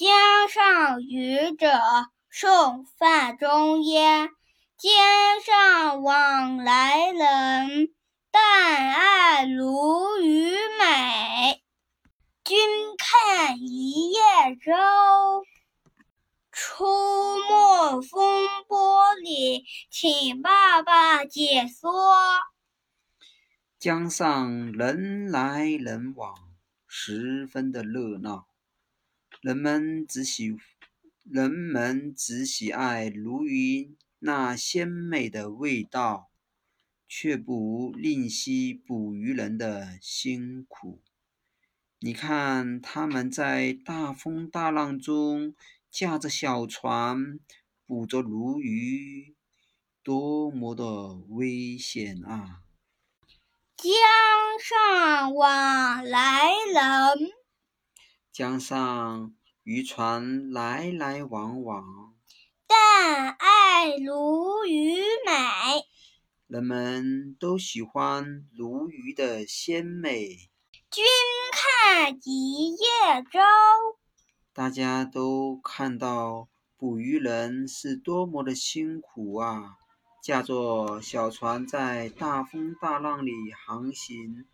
江上渔者送泛舟焉，江上往来人，但爱鲈鱼美。君看一叶舟，出没风波里，请爸爸解说。江上人来人往，十分的热闹。人们只喜人们只喜爱鲈鱼那鲜美的味道，却不吝惜捕鱼人的辛苦。你看，他们在大风大浪中驾着小船捕捉鲈鱼，多么的危险啊！江上往来人，江上渔船来来往往，但爱鲈鱼美。人们都喜欢鲈鱼的鲜美。君看一叶舟，大家都看到捕鱼人是多么的辛苦啊！驾着小船在大风大浪里航行，